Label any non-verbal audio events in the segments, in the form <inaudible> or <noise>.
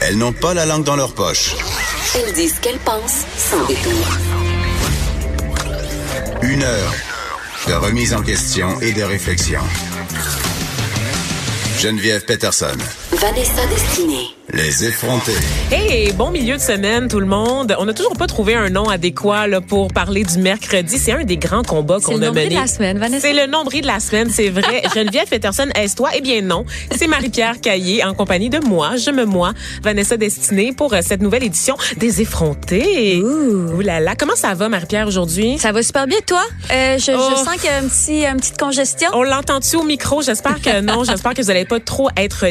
Elles n'ont pas la langue dans leur poche. Elles disent ce qu'elles pensent sans détour. Une heure de remise en question et de réflexion. Geneviève Peterson. Vanessa Destinée. Les effrontés. Hey, bon milieu de semaine tout le monde. On n'a toujours pas trouvé un nom adéquat là, pour parler du mercredi. C'est un des grands combats qu'on a mené. C'est le nombril de la semaine, Vanessa. C'est le nombril de la semaine, c'est vrai. <laughs> Geneviève Peterson, est-ce toi? Eh bien non. C'est Marie-Pierre Caillé en compagnie de moi, je me moi, Vanessa Destinée pour euh, cette nouvelle édition des effrontés. Ouh. Ouh là là. Comment ça va Marie-Pierre aujourd'hui? Ça va super bien, toi? Euh, je, Oh. je sens qu'il y a un petit, une petite congestion. On l'entend-tu au micro? J'espère que non. <laughs> J'espère que vous n'allez pas trop être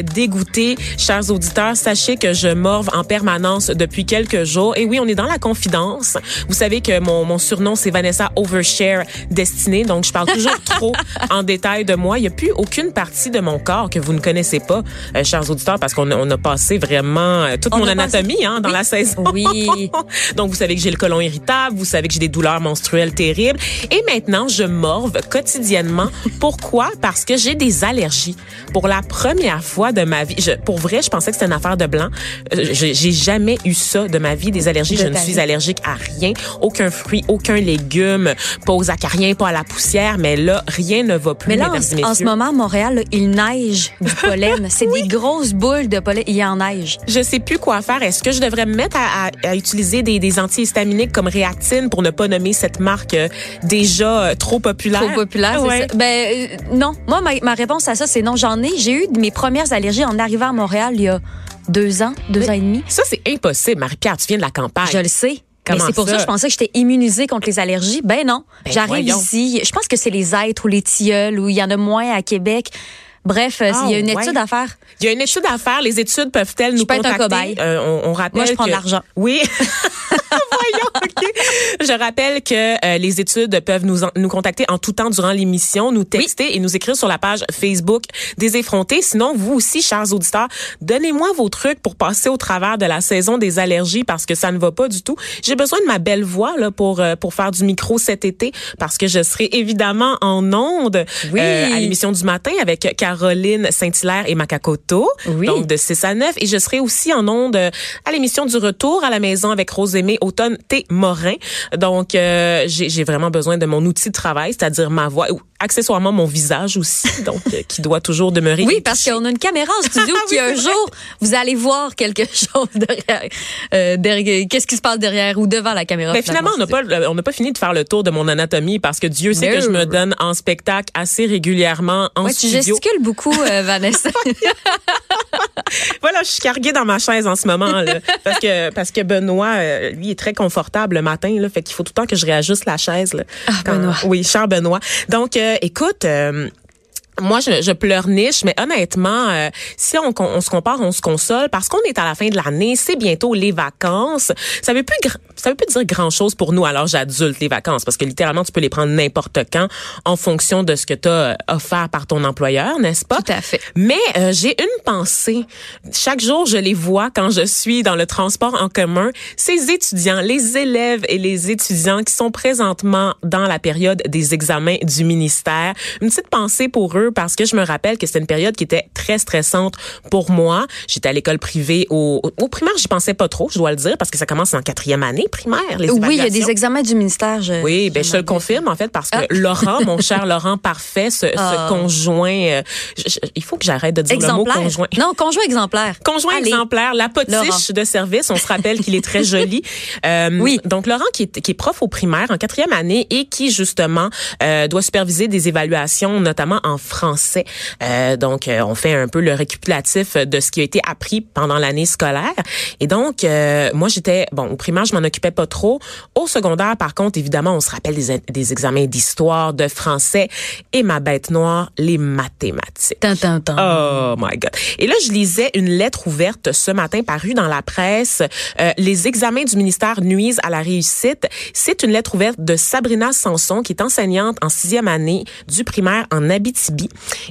dégoûtés. Chers auditeurs, sachez que je morve en permanence depuis quelques jours. Et oui, on est dans la confidence. Vous savez que mon, mon surnom, c'est Vanessa Overshare Destinée. Donc, je parle toujours <laughs> trop en détail de moi. Il n'y a plus aucune partie de mon corps que vous ne connaissez pas, euh, chers auditeurs, parce qu'on a, on a passé vraiment euh, toute On mon passé- anatomie hein, dans Oui. la saison. Oui. <laughs> Donc, vous savez que j'ai le côlon irritable, vous savez que j'ai des douleurs menstruelles terribles. Et maintenant, je morve quotidiennement. Pourquoi? Parce que j'ai des allergies. Pour la première fois de ma vie, je, pour vrai, je pensais que c'était une affaire de blanc. Euh, J'ai jamais eu ça de ma vie, des allergies. De je ne suis vie. allergique à rien. Aucun fruit, aucun légume, pas aux acariens, pas à la poussière. Mais là, rien ne va plus, Mais là, en, ce moment, à Montréal, là, il neige du pollen. C'est des grosses boules de pollen. Il y en neige. Je sais plus quoi faire. Est-ce que je devrais me mettre à, à- à utiliser des, des antihistaminiques comme Réactine pour ne pas nommer cette marque euh, déjà euh, trop populaire? Trop populaire, c'est Ouais. ça. Ben, euh, non. Moi, ma, ma réponse à ça, c'est non. J'en ai. J'ai eu mes premières allergies en arrivant à Montréal il y a deux ans, deux ans et demi. Ça, c'est impossible, Marie-Pierre. Tu viens de la campagne. Je le sais. Comment mais c'est pour ça? ça? que je pensais que j'étais immunisée contre les allergies. Ben non. Ben J'arrive ici. Je pense que c'est les êtres ou les tilleuls où il y en a moins à Québec. Bref, euh, Ah, il y a une ouais. étude à faire. Il y a une étude à faire. Les études peuvent-elles nous peux être un contacter? cobaye. Euh, on, on rappelle Moi, je prends que- de l'argent. Oui. <laughs> Voyons, OK. Je rappelle que euh, les études peuvent nous, en- nous contacter en tout temps durant l'émission, nous texter et nous écrire sur la page Facebook des effrontés. Sinon, vous aussi, chers auditeurs, donnez-moi vos trucs pour passer au travers de la saison des allergies parce que ça ne va pas du tout. J'ai besoin de ma belle voix là pour euh, pour faire du micro cet été parce que je serai évidemment en onde Oui. euh, à l'émission du matin avec Caroline Saint-Hilaire et Makakoto. Oui. Donc de 6 à 9 et je serai aussi en onde à l'émission du retour à la maison avec Rose Aimée Automne T Morin. Donc euh, j'ai vraiment besoin de mon outil de travail, c'est-à-dire ma voix accessoirement mon visage aussi donc euh, qui doit toujours demeurer Oui, parce qu'on a une caméra en studio <laughs> qui un jour vous allez voir quelque <laughs> chose derrière, euh, derrière qu'est-ce qui se passe derrière ou devant la caméra. Mais finalement, on n'a pas, on n'a pas fini de faire le tour de mon anatomie parce que Dieu sait No. que je me donne en spectacle assez régulièrement en Ouais, tu studio. gesticules beaucoup, euh, <laughs> Vanessa. Voilà, je suis carguée dans ma chaise en ce moment là, parce que parce que Benoît lui est très confortable le matin là, fait qu'il faut tout le temps que je réajuste la chaise là. Ah, Benoît. Oui, cher Benoît. Donc euh, écoute euh, moi, je, je pleurniche, mais honnêtement, euh, si on, on se compare, on se console, parce qu'on est à la fin de l'année, c'est bientôt les vacances. Ça veut plus, ça veut plus dire grand chose pour nous à l'âge adulte, les vacances, parce que littéralement, tu peux les prendre n'importe quand, en fonction de ce que tu as offert par ton employeur, n'est-ce pas? Tout à fait. Mais euh, j'ai une pensée. Chaque jour, je les vois quand je suis dans le transport en commun. Ces étudiants, les élèves et les étudiants qui sont présentement dans la période des examens du ministère. Une petite pensée pour eux parce que je me rappelle que c'était une période qui était très stressante pour moi. J'étais à l'école privée au, au primaire, j'y pensais pas trop, je dois le dire, parce que ça commence en quatrième année primaire. Les Oui, il y a des examens du ministère. Je, Oui, ben je te le confirme en fait parce que Ah. Laurent, mon cher Laurent parfait, ce, ce Ah. conjoint, euh, je- je- il faut que j'arrête de dire le mot Exemplaire. conjoint. Non, conjoint exemplaire. Conjoint Allez. exemplaire, la Laurent. potiche de service. On se rappelle qu'il est très joli. <laughs> Euh, Oui. Donc Laurent qui est, qui est prof au primaire en quatrième année et qui justement euh, doit superviser des évaluations, notamment en français. Euh, donc, euh, on fait un peu le récapitulatif de ce qui a été appris pendant l'année scolaire. Et donc, euh, moi, j'étais, bon, au primaire, je m'en occupais pas trop. Au secondaire, par contre, évidemment, on se rappelle des, des examens d'histoire, de français et ma bête noire, les mathématiques. Tan, tan. Oh my God. Et là, je lisais une lettre ouverte ce matin parue dans la presse. Euh, les examens du ministère nuisent à la réussite. C'est une lettre ouverte de Sabrina Sanson, qui est enseignante en sixième année du primaire en Abitibi.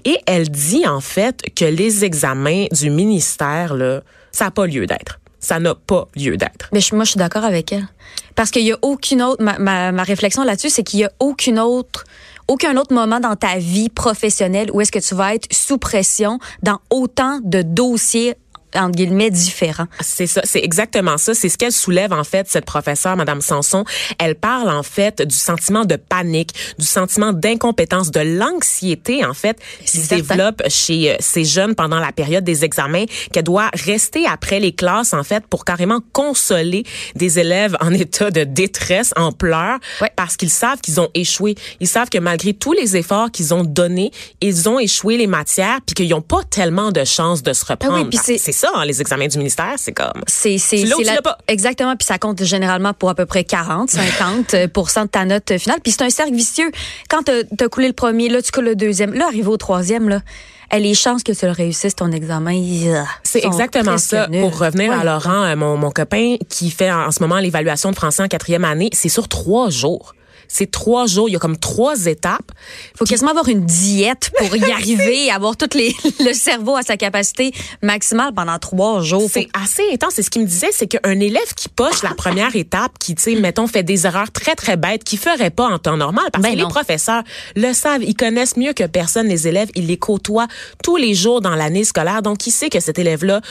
Et elle dit, en fait, que les examens du ministère, ça n'a pas lieu d'être. Ça n'a pas lieu d'être. Mais moi, je suis d'accord avec elle. Parce qu'il y a aucune autre, ma, ma, ma réflexion là-dessus, c'est qu'il y a aucune autre, aucun autre moment dans ta vie professionnelle où est-ce que tu vas être sous pression dans autant de dossiers entre guillemets différents. C'est ça, c'est exactement ça. C'est ce qu'elle soulève en fait, cette professeure, Madame Sanson. Elle parle en fait du sentiment de panique, du sentiment d'incompétence, de l'anxiété en fait qui se développe chez euh, ces jeunes pendant la période des examens, qu'elle doit rester après les classes en fait pour carrément consoler des élèves en <laughs> état de détresse, en pleurs, Ouais. parce qu'ils savent qu'ils ont échoué. Ils savent que malgré tous les efforts qu'ils ont donnés, ils ont échoué les matières, puis qu'ils n'ont pas tellement de chances de se reprendre. Ah c'est ça, hein, les examens du ministère, c'est comme. C'est c'est la- exactement puis ça compte généralement pour à peu près 40 50% de ta note finale puis c'est un cercle vicieux quand t'as as coulé le premier là tu coules le deuxième là arrivé au troisième là eh, les chances que tu le réussisses ton examen ils, C'est exactement ça. Pour revenir à. Laurent, euh, mon, mon copain qui fait en, en ce moment l'évaluation de français en quatrième année, c'est sur trois jours. C'est trois jours. Il y a comme trois étapes. faut quasiment avoir une diète pour y <laughs> arriver avoir tout les <laughs> le cerveau à sa capacité maximale pendant trois jours C'est assez intense. C'est ce qu'il me disait, c'est qu'un élève qui poche la première étape, qui, tu sais, mettons, fait des erreurs très, très bêtes, qui ferait pas en temps normal, parce Ben que les professeurs le savent, ils connaissent mieux que personne les élèves, ils les côtoient tous les jours dans l'année scolaire, donc il sait que cet élève-là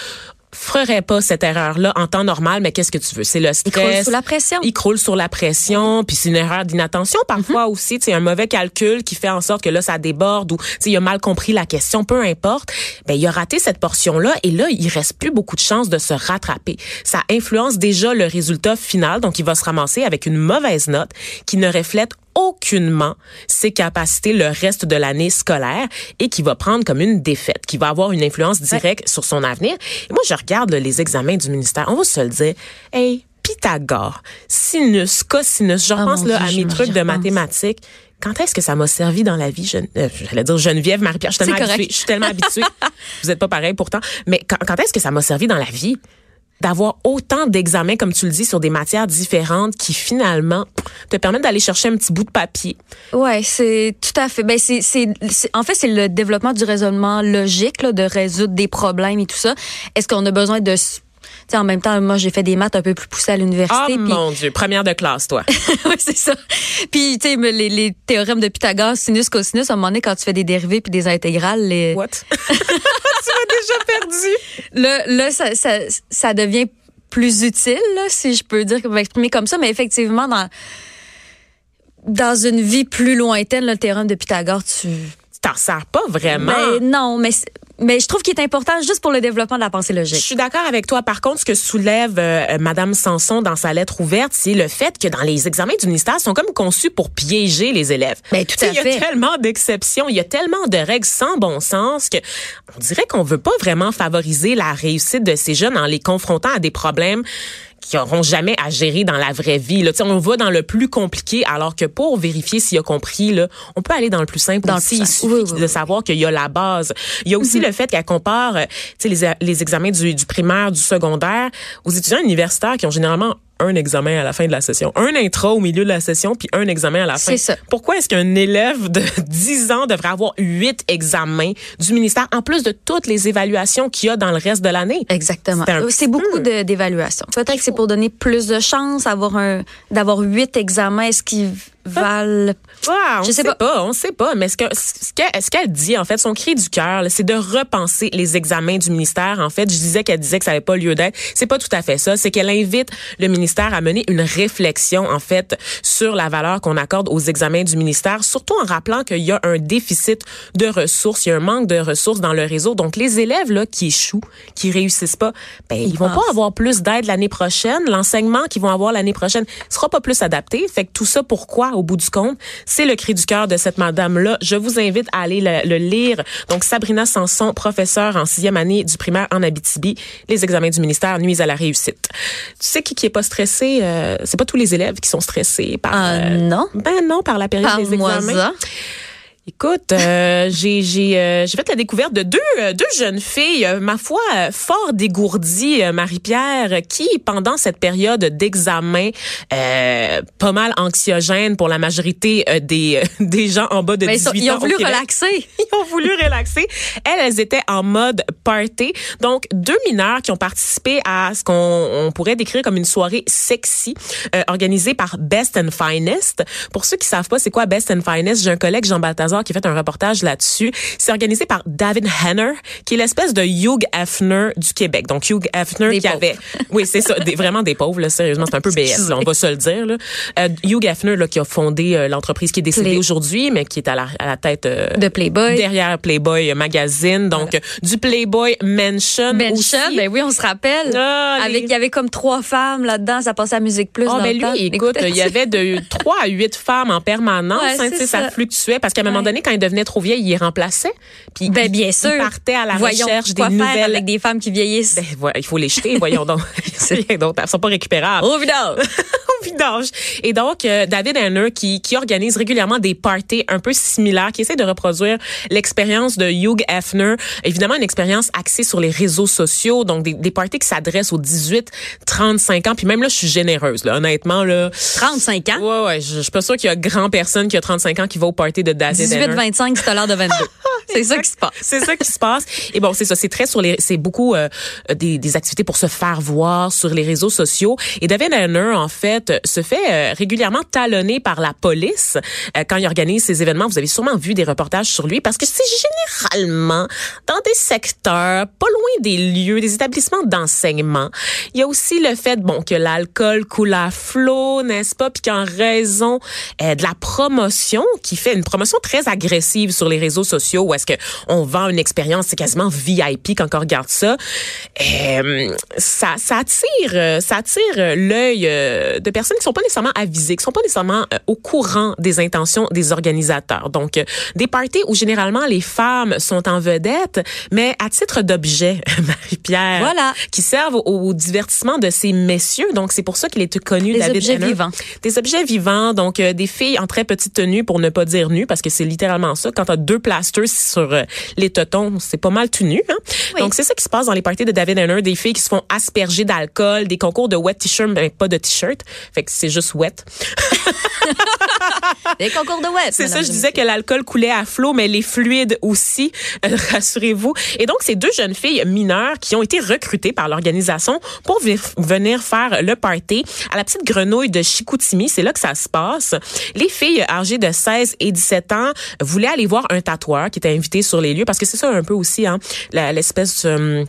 ferait pas cette erreur-là en temps normal, mais qu'est-ce que tu veux? C'est le stress. Il croule sous la pression. Il croule sur la pression, puis c'est une erreur d'inattention parfois Mm-hmm. aussi, c'est un mauvais calcul qui fait en sorte que là ça déborde ou tu sais il a mal compris la question, peu importe. Ben il a raté cette portion-là et là il reste plus beaucoup de chances de se rattraper. Ça influence déjà le résultat final, donc il va se ramasser avec une mauvaise note qui ne reflète aucunement ses capacités le reste de l'année scolaire et qui va prendre comme une défaite, qui va avoir une influence directe sur son avenir. Et moi, je regarde là, les examens du ministère, on va se le dire, hey, Pythagore, sinus, cosinus, je Ah, repense là, Dieu, à mes me- trucs de mathématiques. Quand est-ce que ça m'a servi dans la vie? Je, euh, j'allais dire Geneviève, Marie-Pierre, je suis tellement habituée. Je suis tellement habituée. <laughs> Vous êtes pas pareil pourtant. Mais quand, quand est-ce que ça m'a servi dans la vie? D'avoir autant d'examens, comme tu le dis, sur des matières différentes qui finalement te permettent d'aller chercher un petit bout de papier. Ouais, c'est tout à fait. Ben c'est c'est en fait c'est le développement du raisonnement logique là, de résoudre des problèmes et tout ça. Est-ce qu'on a besoin de s- tu sais, en même temps, moi, j'ai fait des maths un peu plus poussées à l'université. puis- mon Dieu, première de classe, toi. <laughs> oui, c'est ça. Puis, tu sais, les, les théorèmes de Pythagore, sinus, cosinus, à un moment donné, quand tu fais des dérivés puis des intégrales, les... What? <laughs> tu m'as déjà perdu. là, là ça, ça, ça devient plus utile, là, si je peux dire, m'exprimer comme ça. Mais effectivement, dans, dans une vie plus lointaine, le théorème de Pythagore, tu... Tu t'en sers pas vraiment. Ben, non, mais, mais je trouve qu'il est important juste pour le développement de la pensée Je logique. suis d'accord avec toi. Par contre, ce que soulève euh, Madame Sanson dans sa lettre ouverte, c'est le fait que dans les examens du ministère, ils sont comme conçus pour piéger les élèves. Ben, tout à Il y a fait. tellement d'exceptions, il y a tellement de règles sans bon sens que on dirait qu'on veut pas vraiment favoriser la réussite de ces jeunes en les confrontant à des problèmes qui auront jamais à gérer dans la vraie vie. Là. Tu sais, On va dans le plus compliqué, alors que pour vérifier s'il a compris, là, on peut aller dans le plus simple Dans le aussi. plus Il simple. suffit Oui, oui, de savoir qu'il y a la base. Il y a aussi le fait qu'elle compare euh, tu sais, les, les examens du, du primaire, du secondaire aux étudiants universitaires qui ont généralement un examen à la fin de la session, un intro au milieu de la session, puis un examen à la fin. C'est ça. Pourquoi est-ce qu'un élève de <laughs> 10 ans devrait avoir huit examens du ministère, en plus de toutes les évaluations qu'il y a dans le reste de l'année? Exactement. C'est Euh, beaucoup peu. de- d'évaluation. Peut-être que c'est pour donner plus de chances d'avoir huit examens. Est-ce qu'ils Ah, on Je sais sait pas. pas. on sait pas. Mais ce que ce qu'elle ce qu'elle dit en fait, son cri du cœur, c'est de repenser les examens du ministère. En fait, je disais qu'elle disait que ça n'avait pas lieu d'être. C'est pas tout à fait ça. C'est qu'elle invite le ministère à mener une réflexion en fait sur la valeur qu'on accorde aux examens du ministère, surtout en rappelant qu'il y a un déficit de ressources, il y a un manque de ressources dans le réseau. Donc les élèves là qui échouent, qui réussissent pas, ben ils vont pas avoir plus d'aide l'année prochaine. L'enseignement qu'ils vont avoir l'année prochaine sera pas plus adapté. Fait que tout ça pourquoi au bout du compte. C'est le cri du cœur de cette madame-là. Je vous invite à aller le, le lire. Donc, Sabrina Sanson, professeure en sixième année du primaire en Abitibi. Les examens du ministère nuisent à la réussite. Tu sais qui, qui est pas stressé? Euh, c'est pas tous les élèves qui sont stressés par... Ah, euh, non? Ben non, par la période des Parle-moi examens. ça. Écoute, euh, <laughs> j'ai j'ai euh, j'ai fait la découverte de deux euh, deux jeunes filles, euh, ma foi euh, fort dégourdies, Marie-Pierre, qui pendant cette période d'examen euh, pas mal anxiogène pour la majorité des <laughs> des gens en bas de Ben, ils, 18 sont- ils ans ont au voulu Québec. relaxer. <laughs> Ils ont voulu relaxer. Elles, elles étaient en mode party. Donc, deux mineurs qui ont participé à ce qu'on on pourrait décrire comme une soirée sexy organisée par Best and Finest. Pour ceux qui savent pas c'est quoi Best and Finest, j'ai un collègue Jean Balthazar qui a fait un reportage là-dessus. C'est organisé par David Henner, qui est l'espèce de Hugh Hefner du Québec. Donc, Hugh Hefner Des qui pauvres. avait... <laughs> Oui, c'est ça. Des, vraiment des pauvres, là, sérieusement. C'est un peu <laughs> BS, là, on va se le dire. Là. Euh, Hugh Hefner, là, qui a fondé euh, l'entreprise qui est décédée aujourd'hui, mais qui est à la, à la tête... euh, De Playboy. derrière Playboy Magazine, donc du Playboy Mansion aussi. Benchon, ben oui, on se rappelle. Ah, Avec, il y avait comme trois femmes là-dedans, ça passait à Musique Plus. Ah, dans ben le lui, temps. écoute, il y avait de 3 à 8 femmes en permanence. Ouais, hein, ça. ça. fluctuait parce qu'à un moment Donné, quand il devenait trop vieil, il les remplaçait. Puis Ben, il- bien sûr. Il partait à la Voyons, recherche des faire nouvelles. avec des femmes qui vieillissent. Ben, voilà, il faut les jeter, voyons donc. <laughs> Rien d'autre. Elles sont pas récupérables. Au vidange. <laughs> au vidange. Et donc, euh, David Henner, qui, qui organise régulièrement des parties un peu similaires, qui essaie de reproduire l'expérience de Hugh Hefner. Évidemment, une expérience axée sur les réseaux sociaux, donc des, des parties qui s'adressent aux 18-35 ans. Puis même là, je suis généreuse, là, honnêtement. Là. 35 ans? Ouais, ouais, je, je suis pas sûre qu'il y a grand personne qui a 35 ans qui va au party de David. 18-25, c'est à l'heure de 22. <laughs> c'est ça qui se passe. C'est ça qui se passe. Et bon, c'est ça, c'est très sur les, c'est beaucoup euh, des, des activités pour se faire voir sur les réseaux sociaux. Et David Henner, en fait, se fait euh, régulièrement talonner par la police euh, quand il organise ces événements. Vous avez sûrement vu des reportages sur lui parce que c'est généralement dans des secteurs pas loin des lieux, des établissements d'enseignement. Il y a aussi le fait, bon, que l'alcool coule à flot, n'est-ce pas, puis qu'en raison euh, de la promotion, qui fait une promotion très agressive sur les réseaux sociaux, où est-ce que on vend une expérience, c'est quasiment VIP quand on regarde ça. Euh, ça, ça attire, euh, ça attire euh, l'œil de personnes qui sont pas nécessairement avisées, qui sont pas nécessairement au courant des intentions des organisateurs. Donc, des parties où généralement les femmes sont en vedette, mais à titre d'objet, <laughs> Marie-Pierre, Voilà. qui servent au, au divertissement de ces messieurs. Donc, c'est pour ça qu'il est connu, Des David objets vivants. Des objets vivants, donc euh, des filles en très petite tenue, pour ne pas dire nu, parce que c'est littéralement ça. Quand t'as deux plasters sur euh, les totons, c'est pas mal tout nu. Hein? Oui. Donc, c'est ça qui se passe dans les parties de David Henner, des filles qui se font asperger d'alcool, des concours de wet t-shirt, mais pas de t-shirt. Fait que c'est juste wet. <laughs> Les concours de web. C'est ça, je disais que l'alcool coulait à flot, mais les fluides aussi, euh, <laughs> rassurez-vous. Et donc, ces deux jeunes filles mineures qui ont été recrutées par l'organisation pour venir faire le party à la petite grenouille de Chicoutimi, c'est là que ça se passe. Les filles âgées de 16 et 17 ans voulaient aller voir un tatoueur qui était invité sur les lieux, parce que c'est ça un peu aussi, hein, l'espèce... euh,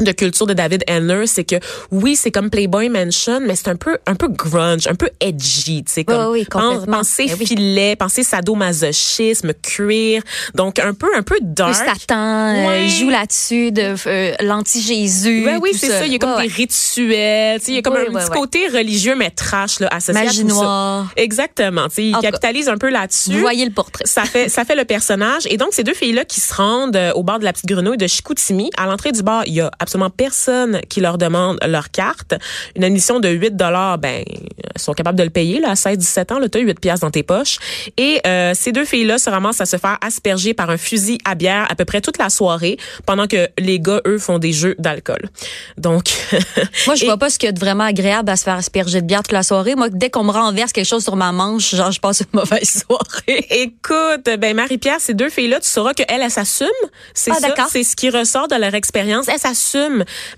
de culture de David Henner, c'est que oui, c'est comme Playboy Mansion, mais c'est un peu un peu grunge, un peu edgy, tu sais comme oui, pen- complètement. penser Eh oui. filet, penser sadomasochisme, cuir, donc un peu un peu dark. Plus Satan euh, Ouais. joue là-dessus de euh, l'anti-Jésus. Ben oui, tout c'est ça. Il y a comme Ouais, des ouais. rituels. tu sais, Il y a comme Oui, un petit côté religieux, mais trash, là, associé à Magie tout ça. noire. Exactement. tu sais, Il tout capitalise un peu là-dessus. Vous voyez le portrait. Ça fait, ça fait le personnage. Et donc, ces deux filles-là qui se rendent euh, au bar de la petite grenouille de Chicoutimi, à l'entrée du bar, il y a absolument personne qui leur demande leur carte. Une admission de 8 dollars, ben, elles sont capables de le payer, là, à 16-17 ans, là, t'as 8 piastres dans tes poches. Et, euh, ces deux filles-là se ramassent à se faire asperger par un fusil à bière à peu près toute la soirée, pendant que les gars, eux, font des jeux d'alcool. Donc, <laughs> Moi, je Et- vois pas ce qu'il y a de vraiment agréable à se faire asperger de bière toute la soirée. Moi, dès qu'on me renverse quelque chose sur ma manche, genre, je passe une <laughs> mauvaise soirée. <laughs> Écoute, ben Marie-Pierre, ces deux filles-là, tu sauras qu'elles, elles s'assument. C'est Ah, ça, c'est ce qui ressort de leur expérience. Elles s'assument,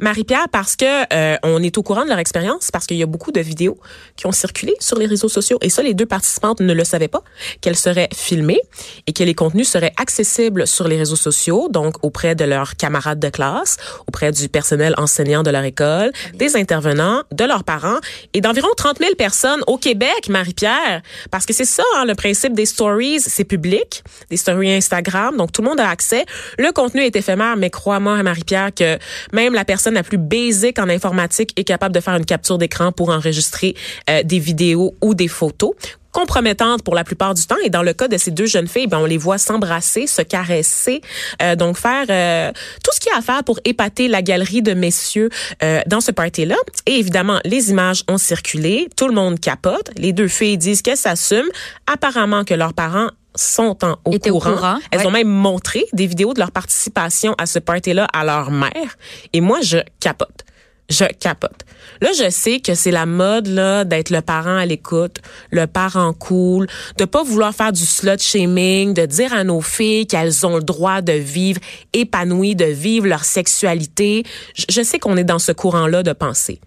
Marie-Pierre, parce que euh, on est au courant de leur expérience, parce qu'il y a beaucoup de vidéos qui ont circulé sur les réseaux sociaux. Et ça, les deux participantes ne le savaient pas, qu'elles seraient filmées et que les contenus seraient accessibles sur les réseaux sociaux, donc auprès de leurs camarades de classe, auprès du personnel enseignant de leur école, des intervenants, de leurs parents et d'environ 30 000 personnes au Québec, Marie-Pierre. Parce que c'est ça, hein, le principe des stories, c'est public, des stories Instagram, donc tout le monde a accès. Le contenu est éphémère, mais crois-moi, Marie-Pierre, que même la personne la plus basique en informatique est capable de faire une capture d'écran pour enregistrer euh, des vidéos ou des photos compromettantes pour la plupart du temps. Et dans le cas de ces deux jeunes filles, ben, on les voit s'embrasser, se caresser, euh, donc faire euh, tout ce qu'il y a à faire pour épater la galerie de messieurs euh, dans ce party-là. Et évidemment, les images ont circulé, tout le monde capote. Les deux filles disent qu'elles s'assument. Apparemment que leurs parents sont en, au, courant. courant, Elles ouais. ont même montré des vidéos de leur participation à ce party-là à leur mère. Et moi, je capote. Je capote. Là, je sais que c'est la mode là d'être le parent à l'écoute, le parent cool, de pas vouloir faire du slut shaming, de dire à nos filles qu'elles ont le droit de vivre épanouies, de vivre leur sexualité. Je, je sais qu'on est dans ce courant-là de pensée.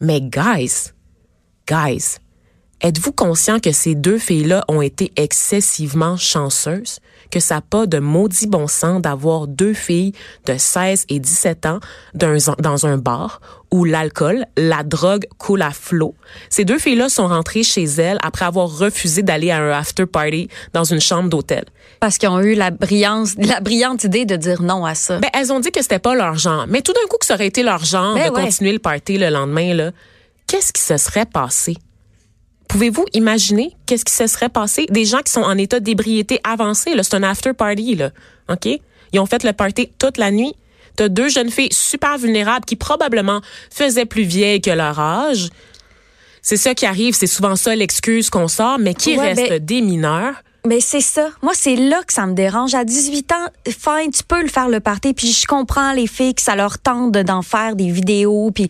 Mais guys, guys, Êtes-vous conscient que ces deux filles-là ont été excessivement chanceuses? Que ça n'a pas de maudit bon sens d'avoir deux filles de 16 et 17 ans dans un bar où l'alcool, la drogue coule à flot. Ces deux filles-là sont rentrées chez elles après avoir refusé d'aller à un after party dans une chambre d'hôtel. Parce qu'ils ont eu la brillance, la brillante idée de dire non à ça. Ben, elles ont dit que c'était pas leur genre. Mais tout d'un coup que ça aurait été leur genre Ben de ouais. continuer le party le lendemain, là, qu'est-ce qui se serait passé? Pouvez-vous imaginer qu'est-ce qui se serait passé? Des gens qui sont en état d'ébriété avancé, là, c'est un after party, là. OK? Ils ont fait le party toute la nuit. T'as deux jeunes filles super vulnérables qui probablement faisaient plus vieilles que leur âge. C'est ça qui arrive, c'est souvent ça l'excuse qu'on sort, mais qui Ouais, reste ben- des mineurs. Mais c'est ça. Moi, c'est là que ça me dérange. À 18 ans, fine, tu peux le faire le party. Puis je comprends les filles que ça leur tente de- d'en faire des vidéos, puis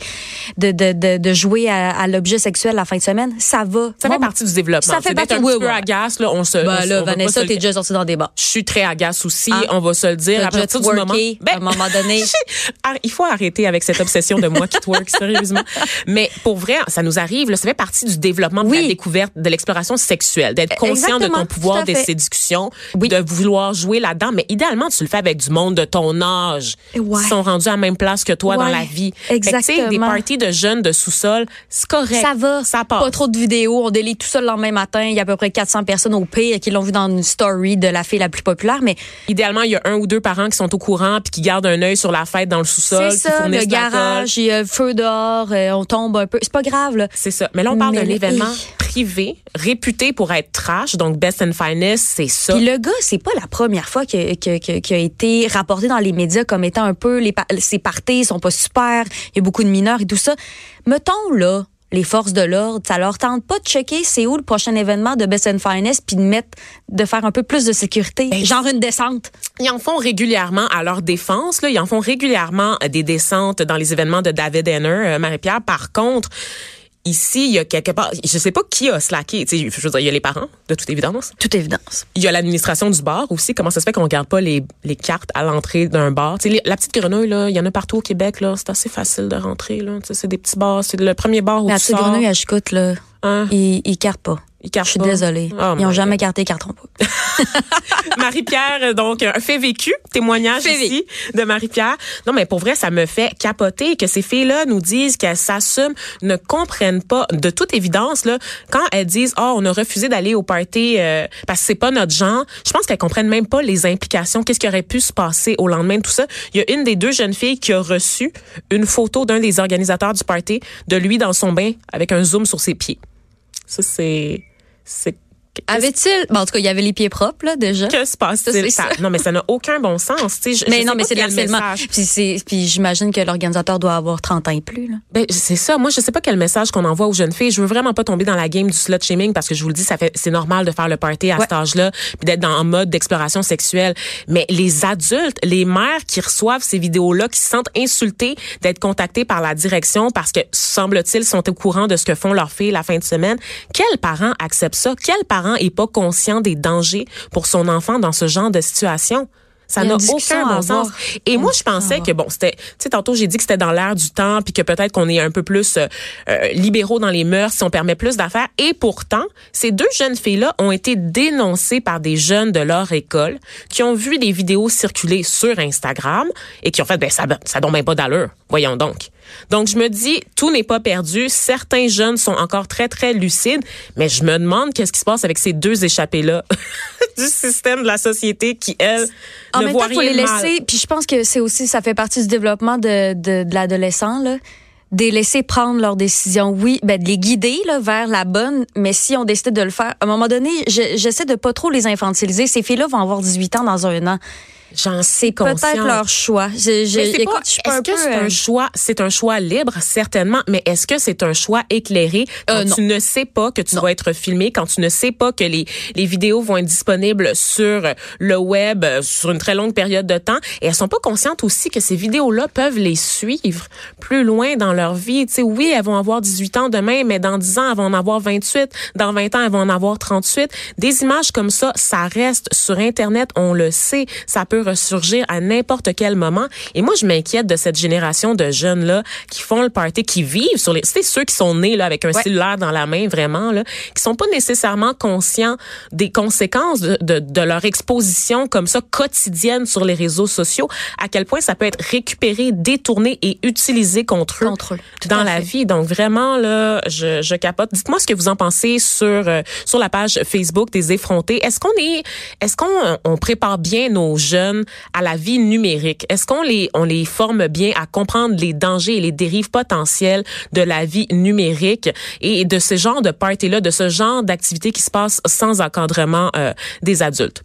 de, de, de, de jouer à, à l'objet sexuel la fin de semaine. Ça va. Ça Moi, fait partie du développement. Ça fait partie- un oui, petit peu oui. agace, là, on se, Ben là, on Vanessa, t'es le- déjà sortie dans des bars. Je suis très agace aussi, Hein? on va se le dire. À partir du moment, twerké à un moment donné? <laughs> Ah, il faut arrêter avec cette obsession de moi qui twerk, <laughs> sérieusement. Mais pour vrai, ça nous arrive. Là, ça fait partie du développement de la découverte, de l'exploration sexuelle, d'être conscient de ton pouvoir de fait. séduction, Oui. de vouloir jouer là-dedans. Mais idéalement, tu le fais avec du monde de ton âge, Ouais. qui sont rendus à la même place que toi dans la vie. Fait que, tu sais, des exactement. parties de jeunes de sous-sol, c'est correct. Ça va. Ça passe. Pas trop de vidéos. On délite tout ça le lendemain matin. Il y a à peu près 400 personnes au pire qui l'ont vu dans une story de la fille la plus populaire. Mais Idéalement, il y a un ou deux parents qui sont au courant puis qui gardent un œil sur la fête dans le sous-sol, c'est ça, le garage, il y a feu dehors, euh, on tombe un peu. C'est pas grave, là. C'est ça. Mais là, on parle d'un événement. Privé, réputé pour être trash, donc best and finest, c'est ça. Puis le gars, c'est pas la première fois que, que, que- qui a été rapporté dans les médias comme étant un peu les ses parties sont pas super, il y a beaucoup de mineurs et tout ça. Mettons là les forces de l'ordre, ça leur tente pas de checker c'est où le prochain événement de Best and Finest puis de mettre de faire un peu plus de sécurité, Ben, genre une descente. Ils en font régulièrement à leur défense. Là. Ils en font régulièrement des descentes dans les événements de David Henner, euh, Marie-Pierre. Par contre, ici, il y a quelque part, je sais pas qui a slacké. Tu sais, je veux dire, il y a les parents, de toute évidence. Toute évidence. Il y a l'administration du bar aussi. Comment ça se fait qu'on regarde pas les, les cartes à l'entrée d'un bar? Tu sais, les- la petite grenouille, là, il y en a partout au Québec. là. C'est assez facile de rentrer. Là. Tu sais, c'est des petits bars. C'est le premier bar où La tu petite sors. grenouille à Chicoute, là, Hein? ils, ils cartent pas. Je suis désolée. Oh ils ont my jamais carté, ils carteront pas. <laughs> Marie-Pierre, donc, un fait vécu, témoignage Fait ici de Marie-Pierre. Non, mais pour vrai, ça me fait capoter que ces filles-là nous disent qu'elles s'assument, ne comprennent pas, de toute évidence, là, quand elles disent, oh, on a refusé d'aller au party euh, parce que c'est pas notre genre, je pense qu'elles comprennent même pas les implications, qu'est-ce qui aurait pu se passer au lendemain de tout ça. Il y a une des deux jeunes filles qui a reçu une photo d'un des organisateurs du party de lui dans son bain avec un zoom sur ses pieds. Ça, c'est... c'est Avait-il, bon, en tout cas, il y avait les pieds propres, là, déjà. que se passe-t-il? Non, mais ça n'a aucun bon sens. tu sais. Mais je non, sais mais c'est de l'harcèlement. message. Puis, c'est- puis j'imagine que l'organisateur doit avoir 30 ans et plus. Là. Ben, c'est ça. Moi, je sais pas quel message qu'on envoie aux jeunes filles. Je veux vraiment pas tomber dans la game du slut shaming parce que je vous le dis, ça fait, c'est normal de faire le party à Ouais. cet âge-là puis d'être dans un mode d'exploration sexuelle. Mais les adultes, les mères qui reçoivent ces vidéos-là, qui se sentent insultées d'être contactées par la direction parce que, semble-t-il, sont au courant de ce que font leurs filles la fin de semaine. Quel parent accepte ça? Quel parent est pas conscient des dangers pour son enfant dans ce genre de situation? Ça n'a aucun bon sens. Et moi, je discussion à pensais avoir. que bon, c'était, tu sais, tantôt j'ai dit que c'était dans l'air du temps, puis que peut-être qu'on est un peu plus euh, euh, libéraux dans les mœurs, si on permet plus d'affaires. Et pourtant, ces deux jeunes filles-là ont été dénoncées par des jeunes de leur école qui ont vu des vidéos circuler sur Instagram et qui ont fait, ben ça, ça donne même pas d'allure. Voyons donc. Donc je me dis, tout n'est pas perdu. Certains jeunes sont encore très très lucides, mais je me demande qu'est-ce qui se passe avec ces deux échappés-là <laughs> du système de la société qui elles En ne même voient temps, faut rien les de laisser. Puis je pense que c'est aussi, ça fait partie du développement de, de, de l'adolescent, là. des laisser prendre leurs décisions. Oui, ben de les guider là, vers la bonne, mais si on décide de le faire, à un moment donné, je- j'essaie de pas trop les infantiliser. Ces filles-là vont avoir 18 ans dans un an. J'en sais Peut-être consciente. leur choix. Mais c'est écoute, pas- je suis un que peu, c'est euh, un choix, c'est un choix libre, certainement, mais est-ce que c'est un choix éclairé quand Euh, non. tu ne sais pas que tu vas être filmé, quand tu ne sais pas que les, les vidéos vont être disponibles sur le web euh, sur une très longue période de temps et elles sont pas conscientes aussi que ces vidéos-là peuvent les suivre plus loin dans leur vie? Tu sais, oui, elles vont avoir 18 ans demain, mais dans 10 ans, elles vont en avoir 28. Dans 20 ans, elles vont en avoir 38. Des images comme ça, ça reste sur Internet, on le sait. Ça peut ressurgir à n'importe quel moment. Et moi, je m'inquiète de cette génération de jeunes-là qui font le party, qui vivent sur les... C'est ceux qui sont nés là avec un Ouais. cellulaire dans la main, vraiment, là, qui sont pas nécessairement conscients des conséquences de, de, de leur exposition comme ça quotidienne sur les réseaux sociaux, à quel point ça peut être récupéré, détourné et utilisé contre eux Contre eux, tout dans la fait. vie. Donc vraiment, là, je, je capote. Dites-moi ce que vous en pensez sur, euh, sur la page Facebook des effrontés. Est-ce qu'on est, est-ce qu'on on prépare bien nos à la vie numérique? Est-ce qu'on les, on les forme bien à comprendre les dangers et les dérives potentielles de la vie numérique et de ce genre de party-là, de ce genre d'activité qui se passe sans encadrement euh, des adultes?